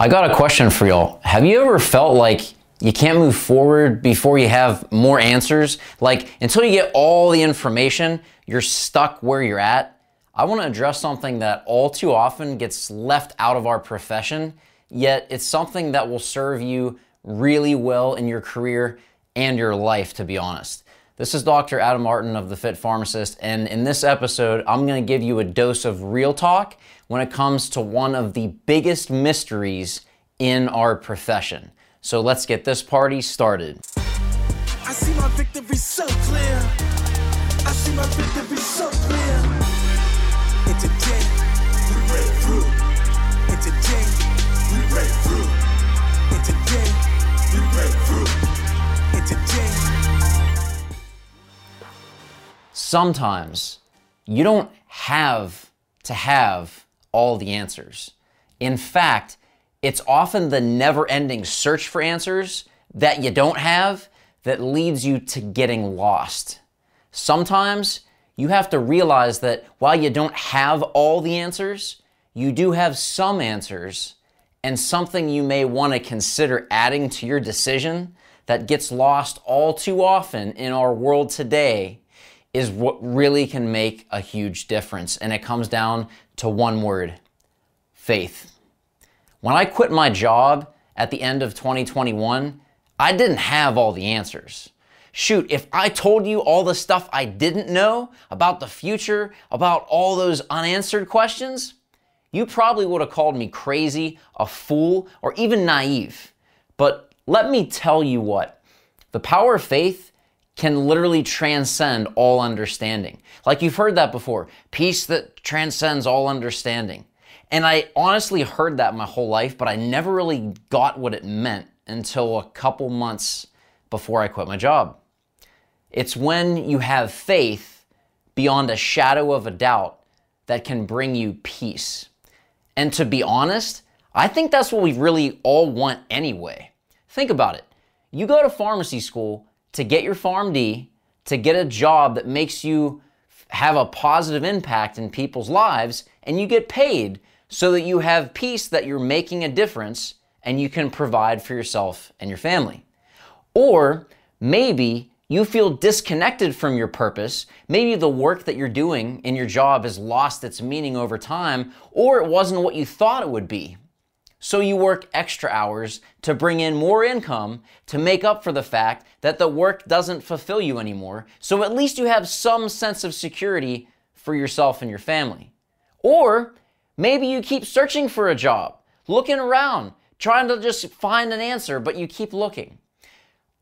I got a question for y'all. Have you ever felt like you can't move forward before you have more answers? Like until you get all the information, you're stuck where you're at? I want to address something that all too often gets left out of our profession, yet it's something that will serve you really well in your career and your life, to be honest. This is Dr. Adam Martin of The Fit Pharmacist, and in this episode, I'm going to give you a dose of real talk when it comes to one of the biggest mysteries in our profession. So let's get this party started. I see my victory so clear. I see my victory so clear. And today, we break through. And today, we break through. And today, we break through. And today. Sometimes you don't have to have all the answers. In fact, it's often the never ending search for answers that you don't have that leads you to getting lost. Sometimes you have to realize that while you don't have all the answers, you do have some answers and something you may want to consider adding to your decision that gets lost all too often in our world today is what really can make a huge difference. And it comes down to one word faith. When I quit my job at the end of 2021, I didn't have all the answers. Shoot, if I told you all the stuff I didn't know about the future, about all those unanswered questions, you probably would have called me crazy, a fool, or even naive. But let me tell you what the power of faith can literally transcend all understanding. Like you've heard that before peace that transcends all understanding. And I honestly heard that my whole life, but I never really got what it meant until a couple months before I quit my job. It's when you have faith beyond a shadow of a doubt that can bring you peace. And to be honest, I think that's what we really all want anyway. Think about it. You go to pharmacy school to get your PharmD, to get a job that makes you have a positive impact in people's lives, and you get paid so that you have peace that you're making a difference and you can provide for yourself and your family. Or maybe you feel disconnected from your purpose. Maybe the work that you're doing in your job has lost its meaning over time, or it wasn't what you thought it would be. So you work extra hours to bring in more income to make up for the fact that the work doesn't fulfill you anymore. So at least you have some sense of security for yourself and your family. Or Maybe you keep searching for a job, looking around, trying to just find an answer, but you keep looking.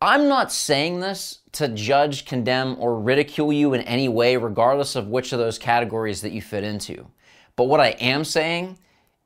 I'm not saying this to judge, condemn, or ridicule you in any way, regardless of which of those categories that you fit into. But what I am saying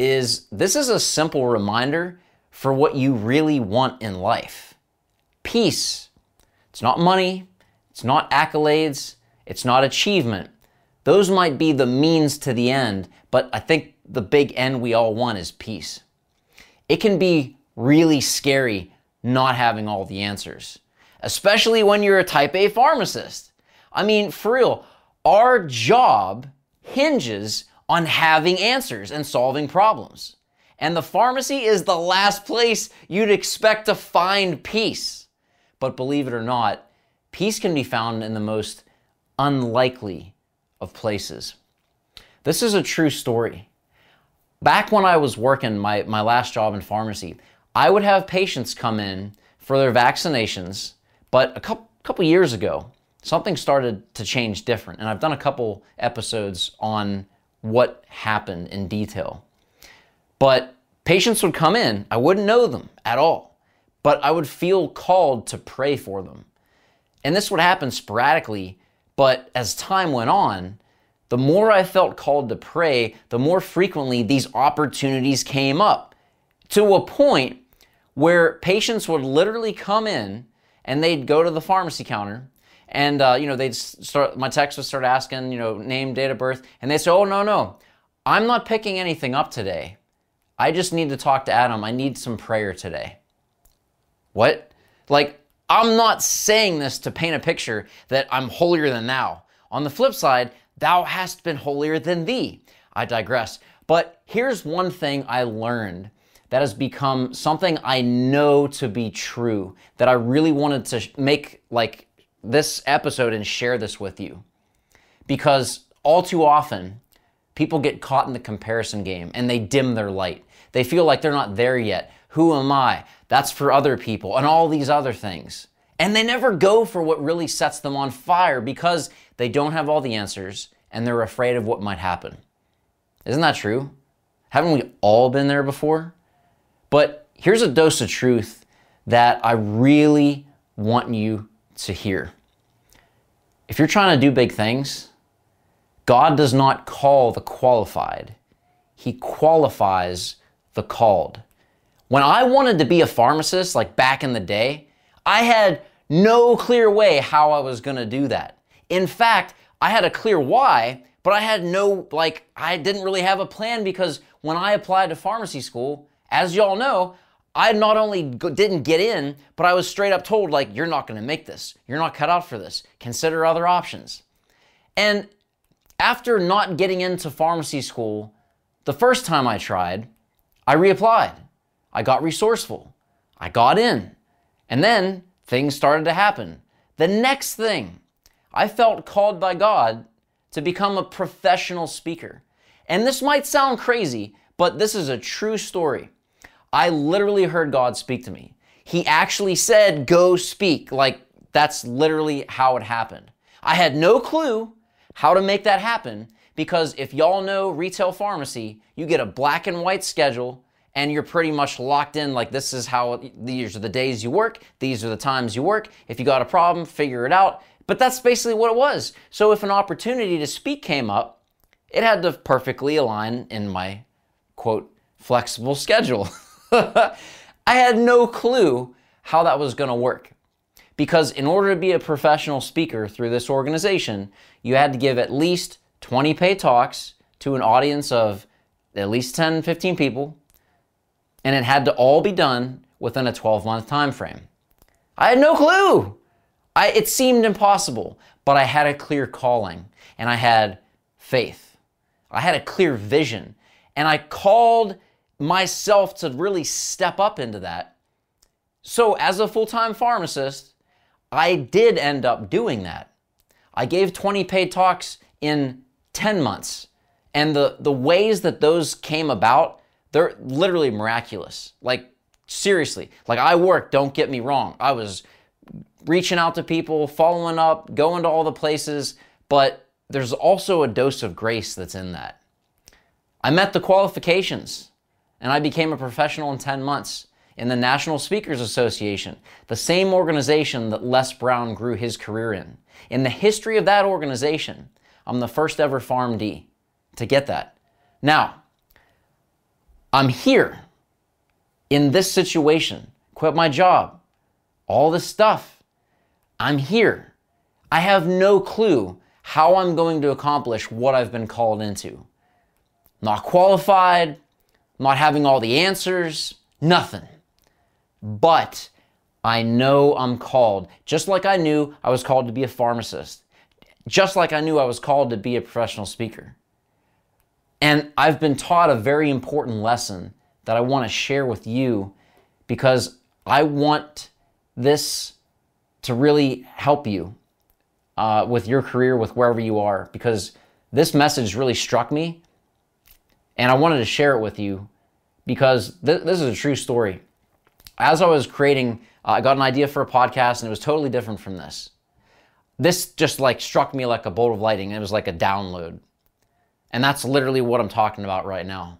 is this is a simple reminder for what you really want in life peace. It's not money, it's not accolades, it's not achievement. Those might be the means to the end, but I think the big end we all want is peace. It can be really scary not having all the answers, especially when you're a type A pharmacist. I mean, for real, our job hinges on having answers and solving problems. And the pharmacy is the last place you'd expect to find peace. But believe it or not, peace can be found in the most unlikely of places. This is a true story. Back when I was working my, my last job in pharmacy, I would have patients come in for their vaccinations, but a couple, couple years ago, something started to change different. And I've done a couple episodes on what happened in detail. But patients would come in, I wouldn't know them at all, but I would feel called to pray for them. And this would happen sporadically, but as time went on, the more I felt called to pray, the more frequently these opportunities came up to a point where patients would literally come in and they'd go to the pharmacy counter and uh, you know they'd start my text would start asking you know name date of birth and they say oh no no. I'm not picking anything up today. I just need to talk to adam. I need some prayer today. What? Like i'm not saying this to paint a picture that i'm holier than thou. On the flip side Thou hast been holier than thee. I digress. But here's one thing I learned that has become something I know to be true that I really wanted to make like this episode and share this with you. Because all too often, people get caught in the comparison game and they dim their light. They feel like they're not there yet. Who am I? That's for other people, and all these other things. And they never go for what really sets them on fire because they don't have all the answers and they're afraid of what might happen. Isn't that true? Haven't we all been there before? But here's a dose of truth that I really want you to hear. If you're trying to do big things, God does not call the qualified, He qualifies the called. When I wanted to be a pharmacist, like back in the day, I had no clear way how I was going to do that. In fact, I had a clear why, but I had no, like, I didn't really have a plan because when I applied to pharmacy school, as y'all know, I not only didn't get in, but I was straight up told, like, you're not going to make this. You're not cut out for this. Consider other options. And after not getting into pharmacy school, the first time I tried, I reapplied. I got resourceful. I got in. And then things started to happen. The next thing, I felt called by God to become a professional speaker. And this might sound crazy, but this is a true story. I literally heard God speak to me. He actually said, Go speak. Like, that's literally how it happened. I had no clue how to make that happen because if y'all know retail pharmacy, you get a black and white schedule and you're pretty much locked in like this is how these are the days you work, these are the times you work. If you got a problem, figure it out. But that's basically what it was. So if an opportunity to speak came up, it had to perfectly align in my quote flexible schedule. I had no clue how that was going to work. Because in order to be a professional speaker through this organization, you had to give at least 20 paid talks to an audience of at least 10, 15 people, and it had to all be done within a 12 month time frame. I had no clue. I, it seemed impossible, but I had a clear calling and I had faith. I had a clear vision and I called myself to really step up into that. So, as a full time pharmacist, I did end up doing that. I gave 20 paid talks in 10 months. And the, the ways that those came about, they're literally miraculous. Like, seriously. Like, I worked, don't get me wrong. I was reaching out to people, following up, going to all the places, but there's also a dose of grace that's in that. I met the qualifications and I became a professional in 10 months in the National Speakers Association, the same organization that Les Brown grew his career in. In the history of that organization, I'm the first ever PharmD to get that. Now, I'm here in this situation, quit my job, all this stuff. I'm here. I have no clue how I'm going to accomplish what I've been called into. Not qualified, not having all the answers, nothing. But I know I'm called, just like I knew I was called to be a pharmacist, just like I knew I was called to be a professional speaker. And I've been taught a very important lesson that I want to share with you because I want this to really help you uh, with your career, with wherever you are, because this message really struck me and I wanted to share it with you because th- this is a true story. As I was creating, uh, I got an idea for a podcast and it was totally different from this. This just like struck me like a bolt of lightning. It was like a download. And that's literally what I'm talking about right now.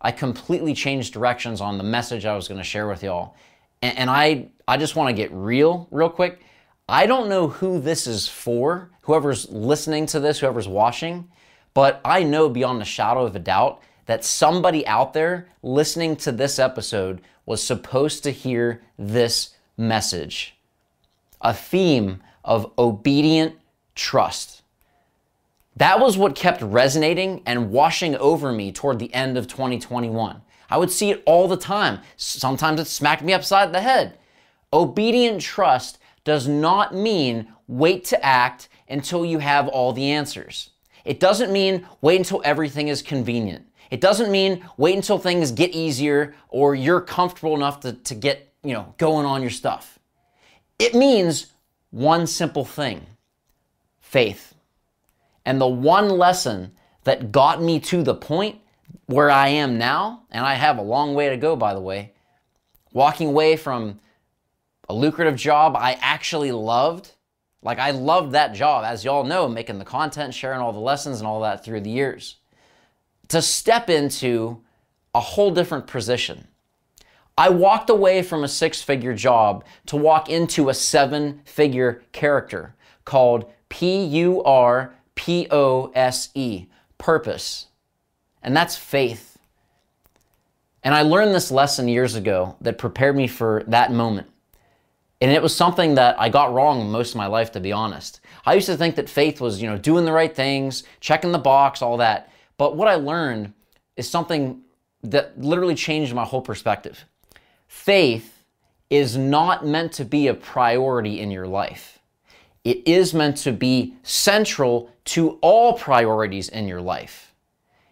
I completely changed directions on the message I was going to share with y'all. And, and I, I just want to get real, real quick. I don't know who this is for, whoever's listening to this, whoever's watching, but I know beyond a shadow of a doubt that somebody out there listening to this episode was supposed to hear this message a theme of obedient trust. That was what kept resonating and washing over me toward the end of 2021. I would see it all the time. Sometimes it smacked me upside the head. Obedient trust does not mean wait to act until you have all the answers. It doesn't mean wait until everything is convenient. It doesn't mean wait until things get easier or you're comfortable enough to, to get, you know, going on your stuff. It means one simple thing faith. And the one lesson that got me to the point where I am now, and I have a long way to go, by the way, walking away from a lucrative job I actually loved. Like, I loved that job, as y'all know, making the content, sharing all the lessons and all that through the years. To step into a whole different position. I walked away from a six figure job to walk into a seven figure character called P U R P O S E, purpose. And that's faith. And I learned this lesson years ago that prepared me for that moment. And it was something that I got wrong most of my life, to be honest. I used to think that faith was, you know, doing the right things, checking the box, all that. But what I learned is something that literally changed my whole perspective. Faith is not meant to be a priority in your life. It is meant to be central to all priorities in your life.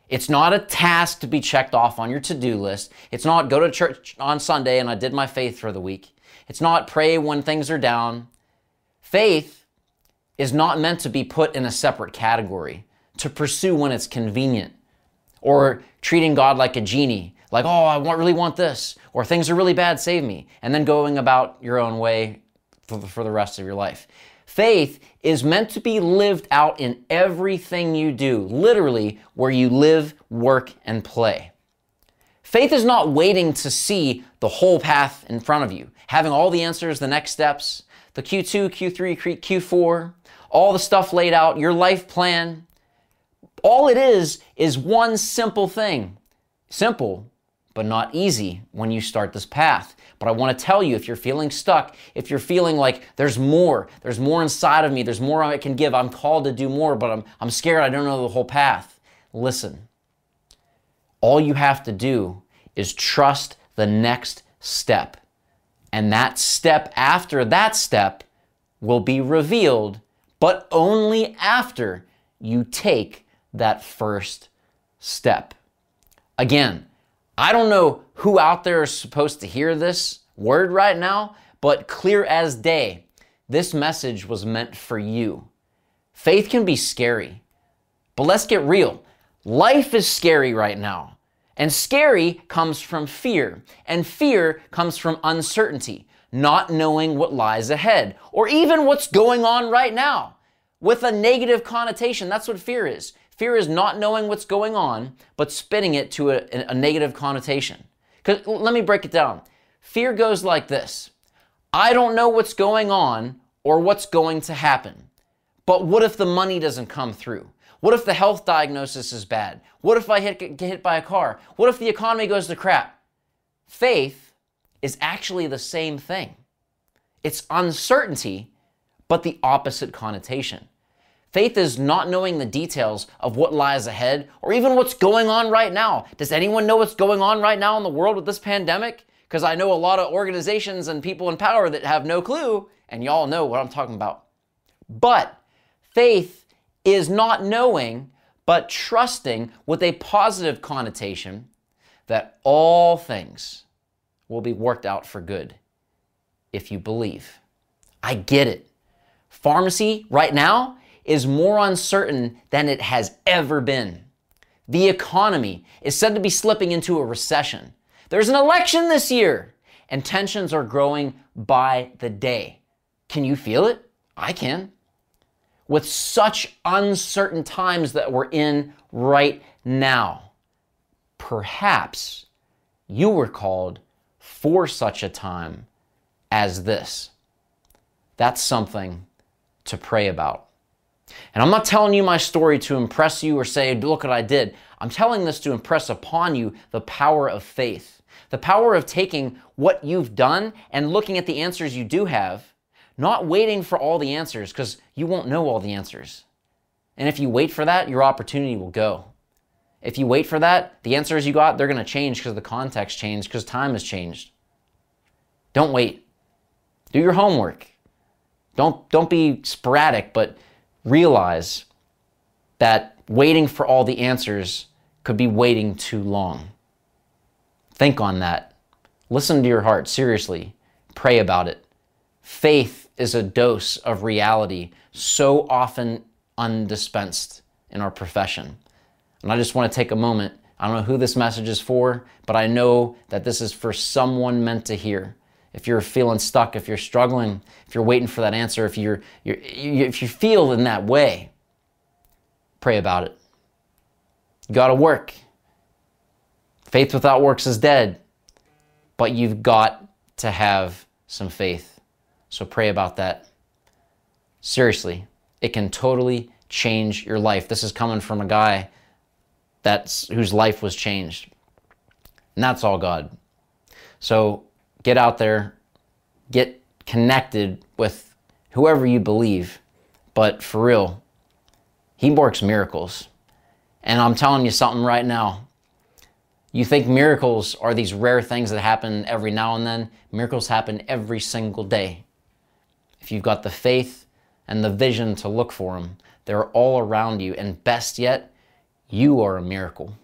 It's not a task to be checked off on your to do list. It's not go to church on Sunday and I did my faith for the week. It's not pray when things are down. Faith is not meant to be put in a separate category to pursue when it's convenient or treating God like a genie, like, oh, I want, really want this, or things are really bad, save me, and then going about your own way for the, for the rest of your life. Faith is meant to be lived out in everything you do, literally where you live, work, and play. Faith is not waiting to see the whole path in front of you, having all the answers, the next steps, the Q2, Q3, Q4, all the stuff laid out, your life plan. All it is is one simple thing. Simple, but not easy when you start this path. But I want to tell you if you're feeling stuck, if you're feeling like there's more, there's more inside of me, there's more I can give, I'm called to do more, but I'm, I'm scared, I don't know the whole path. Listen, all you have to do is trust the next step. And that step after that step will be revealed, but only after you take that first step. Again, I don't know who out there is supposed to hear this word right now, but clear as day, this message was meant for you. Faith can be scary, but let's get real. Life is scary right now. And scary comes from fear, and fear comes from uncertainty, not knowing what lies ahead, or even what's going on right now. With a negative connotation, that's what fear is. Fear is not knowing what's going on, but spinning it to a, a negative connotation. Let me break it down. Fear goes like this I don't know what's going on or what's going to happen. But what if the money doesn't come through? What if the health diagnosis is bad? What if I hit, get hit by a car? What if the economy goes to crap? Faith is actually the same thing. It's uncertainty, but the opposite connotation. Faith is not knowing the details of what lies ahead or even what's going on right now. Does anyone know what's going on right now in the world with this pandemic? Because I know a lot of organizations and people in power that have no clue, and y'all know what I'm talking about. But faith is not knowing, but trusting with a positive connotation that all things will be worked out for good if you believe. I get it. Pharmacy right now is more uncertain than it has ever been. The economy is said to be slipping into a recession. There's an election this year, and tensions are growing by the day. Can you feel it? I can with such uncertain times that we're in right now. Perhaps you were called for such a time as this. That's something to pray about. And I'm not telling you my story to impress you or say, look what I did. I'm telling this to impress upon you the power of faith, the power of taking what you've done and looking at the answers you do have not waiting for all the answers because you won't know all the answers. And if you wait for that, your opportunity will go. If you wait for that, the answers you got, they're going to change because the context changed, because time has changed. Don't wait. Do your homework. Don't, don't be sporadic, but realize that waiting for all the answers could be waiting too long. Think on that. Listen to your heart, seriously. Pray about it. Faith is a dose of reality so often undispensed in our profession. And I just want to take a moment. I don't know who this message is for, but I know that this is for someone meant to hear. If you're feeling stuck, if you're struggling, if you're waiting for that answer, if you're, you're if you feel in that way, pray about it. You got to work. Faith without works is dead, but you've got to have some faith. So pray about that. Seriously, it can totally change your life. This is coming from a guy that's whose life was changed. And that's all God. So get out there, get connected with whoever you believe. But for real, he works miracles. And I'm telling you something right now. You think miracles are these rare things that happen every now and then? Miracles happen every single day. If you've got the faith and the vision to look for them, they're all around you. And best yet, you are a miracle.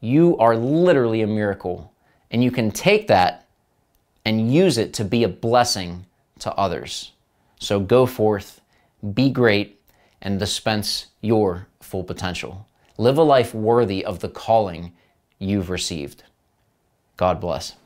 You are literally a miracle. And you can take that and use it to be a blessing to others. So go forth, be great, and dispense your full potential. Live a life worthy of the calling you've received. God bless.